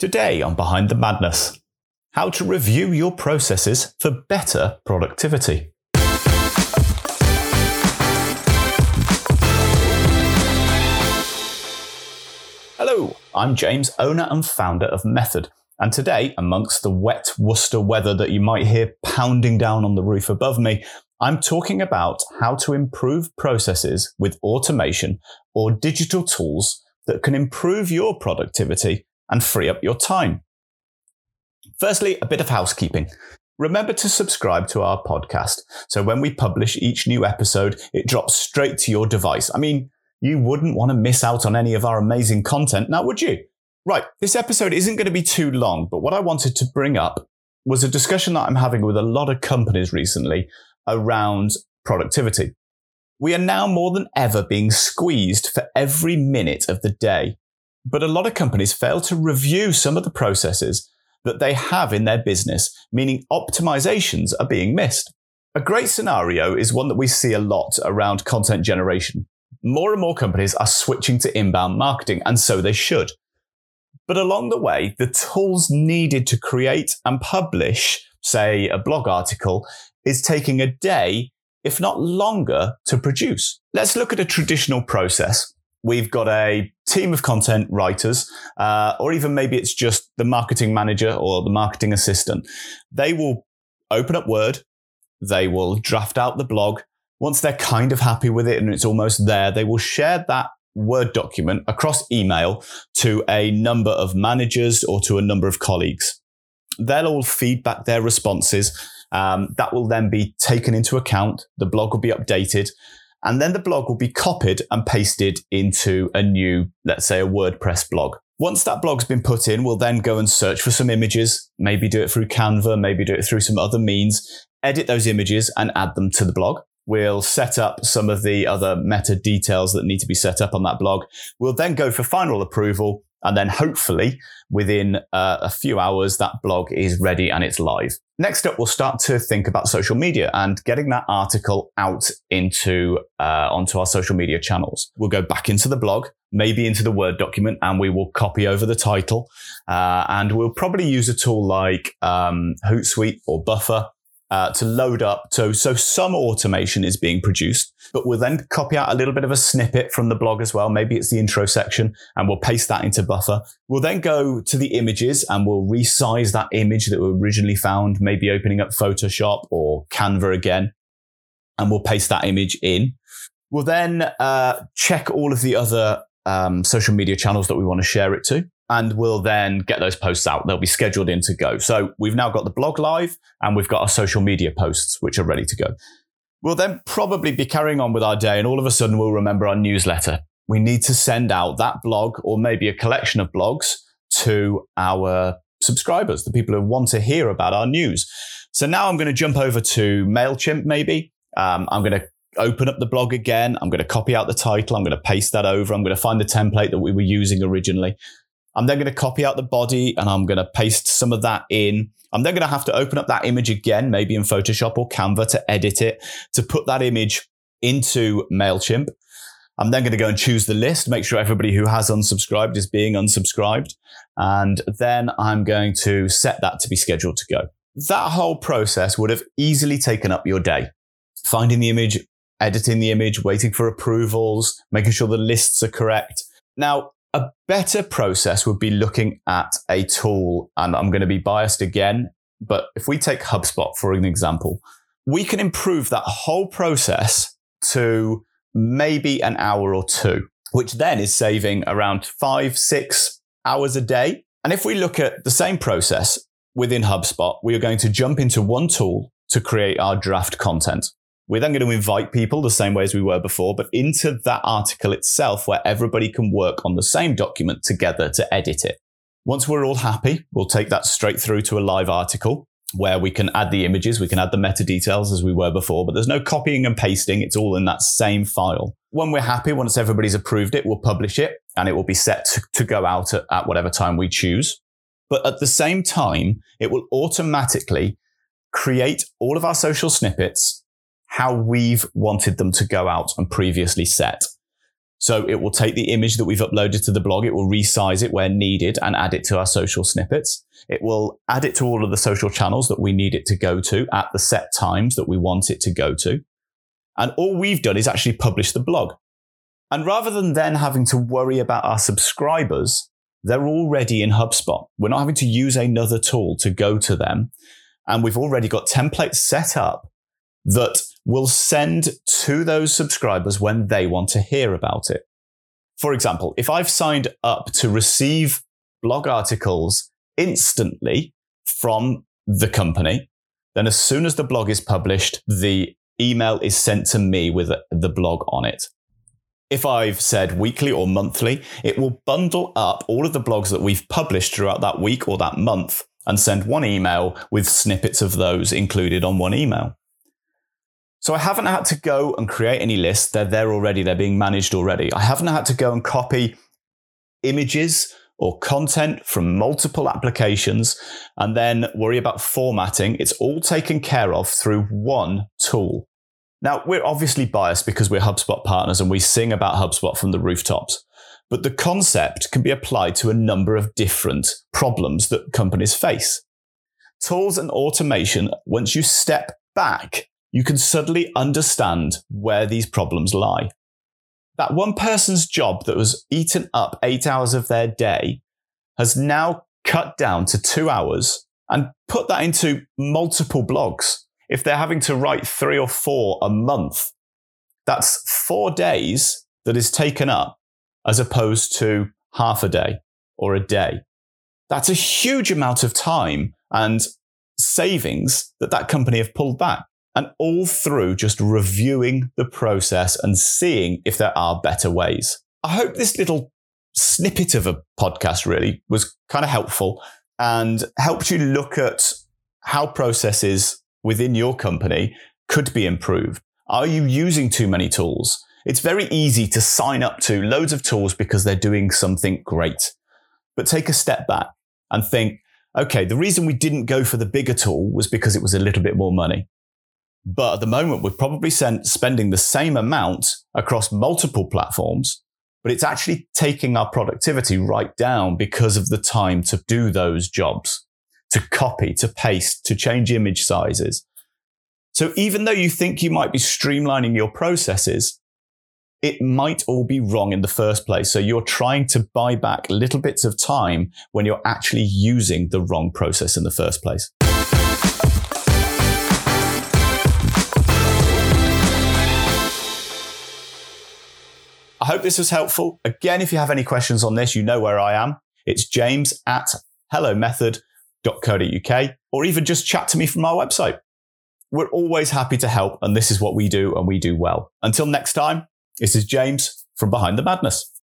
Today on Behind the Madness, how to review your processes for better productivity. Hello, I'm James, owner and founder of Method. And today, amongst the wet Worcester weather that you might hear pounding down on the roof above me, I'm talking about how to improve processes with automation or digital tools that can improve your productivity and free up your time. Firstly, a bit of housekeeping. Remember to subscribe to our podcast so when we publish each new episode, it drops straight to your device. I mean, you wouldn't want to miss out on any of our amazing content now, would you? Right, this episode isn't going to be too long, but what I wanted to bring up was a discussion that I'm having with a lot of companies recently around productivity. We are now more than ever being squeezed for every minute of the day. But a lot of companies fail to review some of the processes that they have in their business, meaning optimizations are being missed. A great scenario is one that we see a lot around content generation. More and more companies are switching to inbound marketing, and so they should. But along the way, the tools needed to create and publish, say, a blog article is taking a day, if not longer, to produce. Let's look at a traditional process. We've got a team of content writers, uh, or even maybe it's just the marketing manager or the marketing assistant. They will open up Word, they will draft out the blog. Once they're kind of happy with it and it's almost there, they will share that Word document across email to a number of managers or to a number of colleagues. They'll all feedback their responses um, that will then be taken into account. The blog will be updated. And then the blog will be copied and pasted into a new, let's say, a WordPress blog. Once that blog's been put in, we'll then go and search for some images, maybe do it through Canva, maybe do it through some other means, edit those images and add them to the blog. We'll set up some of the other meta details that need to be set up on that blog. We'll then go for final approval and then hopefully within uh, a few hours, that blog is ready and it's live. Next up, we'll start to think about social media and getting that article out into, uh, onto our social media channels. We'll go back into the blog, maybe into the Word document, and we will copy over the title. Uh, and we'll probably use a tool like um, Hootsuite or Buffer uh, to load up. So, so some automation is being produced, but we'll then copy out a little bit of a snippet from the blog as well. Maybe it's the intro section and we'll paste that into buffer. We'll then go to the images and we'll resize that image that we originally found, maybe opening up Photoshop or Canva again. And we'll paste that image in. We'll then uh, check all of the other um, social media channels that we want to share it to and we'll then get those posts out. They'll be scheduled in to go. So we've now got the blog live and we've got our social media posts, which are ready to go. We'll then probably be carrying on with our day and all of a sudden we'll remember our newsletter. We need to send out that blog or maybe a collection of blogs to our subscribers, the people who want to hear about our news. So now I'm going to jump over to MailChimp maybe. Um, I'm going to open up the blog again. I'm going to copy out the title. I'm going to paste that over. I'm going to find the template that we were using originally. I'm then going to copy out the body and I'm going to paste some of that in. I'm then going to have to open up that image again, maybe in Photoshop or Canva to edit it, to put that image into MailChimp. I'm then going to go and choose the list, make sure everybody who has unsubscribed is being unsubscribed. And then I'm going to set that to be scheduled to go. That whole process would have easily taken up your day. Finding the image, editing the image, waiting for approvals, making sure the lists are correct. Now, a better process would be looking at a tool, and I'm going to be biased again, but if we take HubSpot for an example, we can improve that whole process to maybe an hour or two, which then is saving around five, six hours a day. And if we look at the same process within HubSpot, we are going to jump into one tool to create our draft content. We're then going to invite people the same way as we were before, but into that article itself where everybody can work on the same document together to edit it. Once we're all happy, we'll take that straight through to a live article where we can add the images, we can add the meta details as we were before, but there's no copying and pasting. It's all in that same file. When we're happy, once everybody's approved it, we'll publish it and it will be set to, to go out at, at whatever time we choose. But at the same time, it will automatically create all of our social snippets how we've wanted them to go out and previously set. So it will take the image that we've uploaded to the blog, it will resize it where needed and add it to our social snippets. It will add it to all of the social channels that we need it to go to at the set times that we want it to go to. And all we've done is actually publish the blog. And rather than then having to worry about our subscribers, they're already in HubSpot. We're not having to use another tool to go to them. And we've already got templates set up that will send to those subscribers when they want to hear about it. For example, if I've signed up to receive blog articles instantly from the company, then as soon as the blog is published, the email is sent to me with the blog on it. If I've said weekly or monthly, it will bundle up all of the blogs that we've published throughout that week or that month and send one email with snippets of those included on one email. So I haven't had to go and create any lists. They're there already. They're being managed already. I haven't had to go and copy images or content from multiple applications and then worry about formatting. It's all taken care of through one tool. Now, we're obviously biased because we're HubSpot partners and we sing about HubSpot from the rooftops. But the concept can be applied to a number of different problems that companies face. Tools and automation, once you step back you can suddenly understand where these problems lie. That one person's job that was eaten up eight hours of their day has now cut down to two hours and put that into multiple blogs. If they're having to write three or four a month, that's four days that is taken up as opposed to half a day or a day. That's a huge amount of time and savings that that company have pulled back and all through just reviewing the process and seeing if there are better ways. I hope this little snippet of a podcast really was kind of helpful and helped you look at how processes within your company could be improved. Are you using too many tools? It's very easy to sign up to loads of tools because they're doing something great. But take a step back and think, okay, the reason we didn't go for the bigger tool was because it was a little bit more money. But at the moment, we're probably spending the same amount across multiple platforms, but it's actually taking our productivity right down because of the time to do those jobs, to copy, to paste, to change image sizes. So even though you think you might be streamlining your processes, it might all be wrong in the first place. So you're trying to buy back little bits of time when you're actually using the wrong process in the first place. Hope this was helpful. Again, if you have any questions on this, you know where I am. It's james at hellomethod.co.uk or even just chat to me from our website. We're always happy to help, and this is what we do and we do well. Until next time, this is James from Behind the Madness.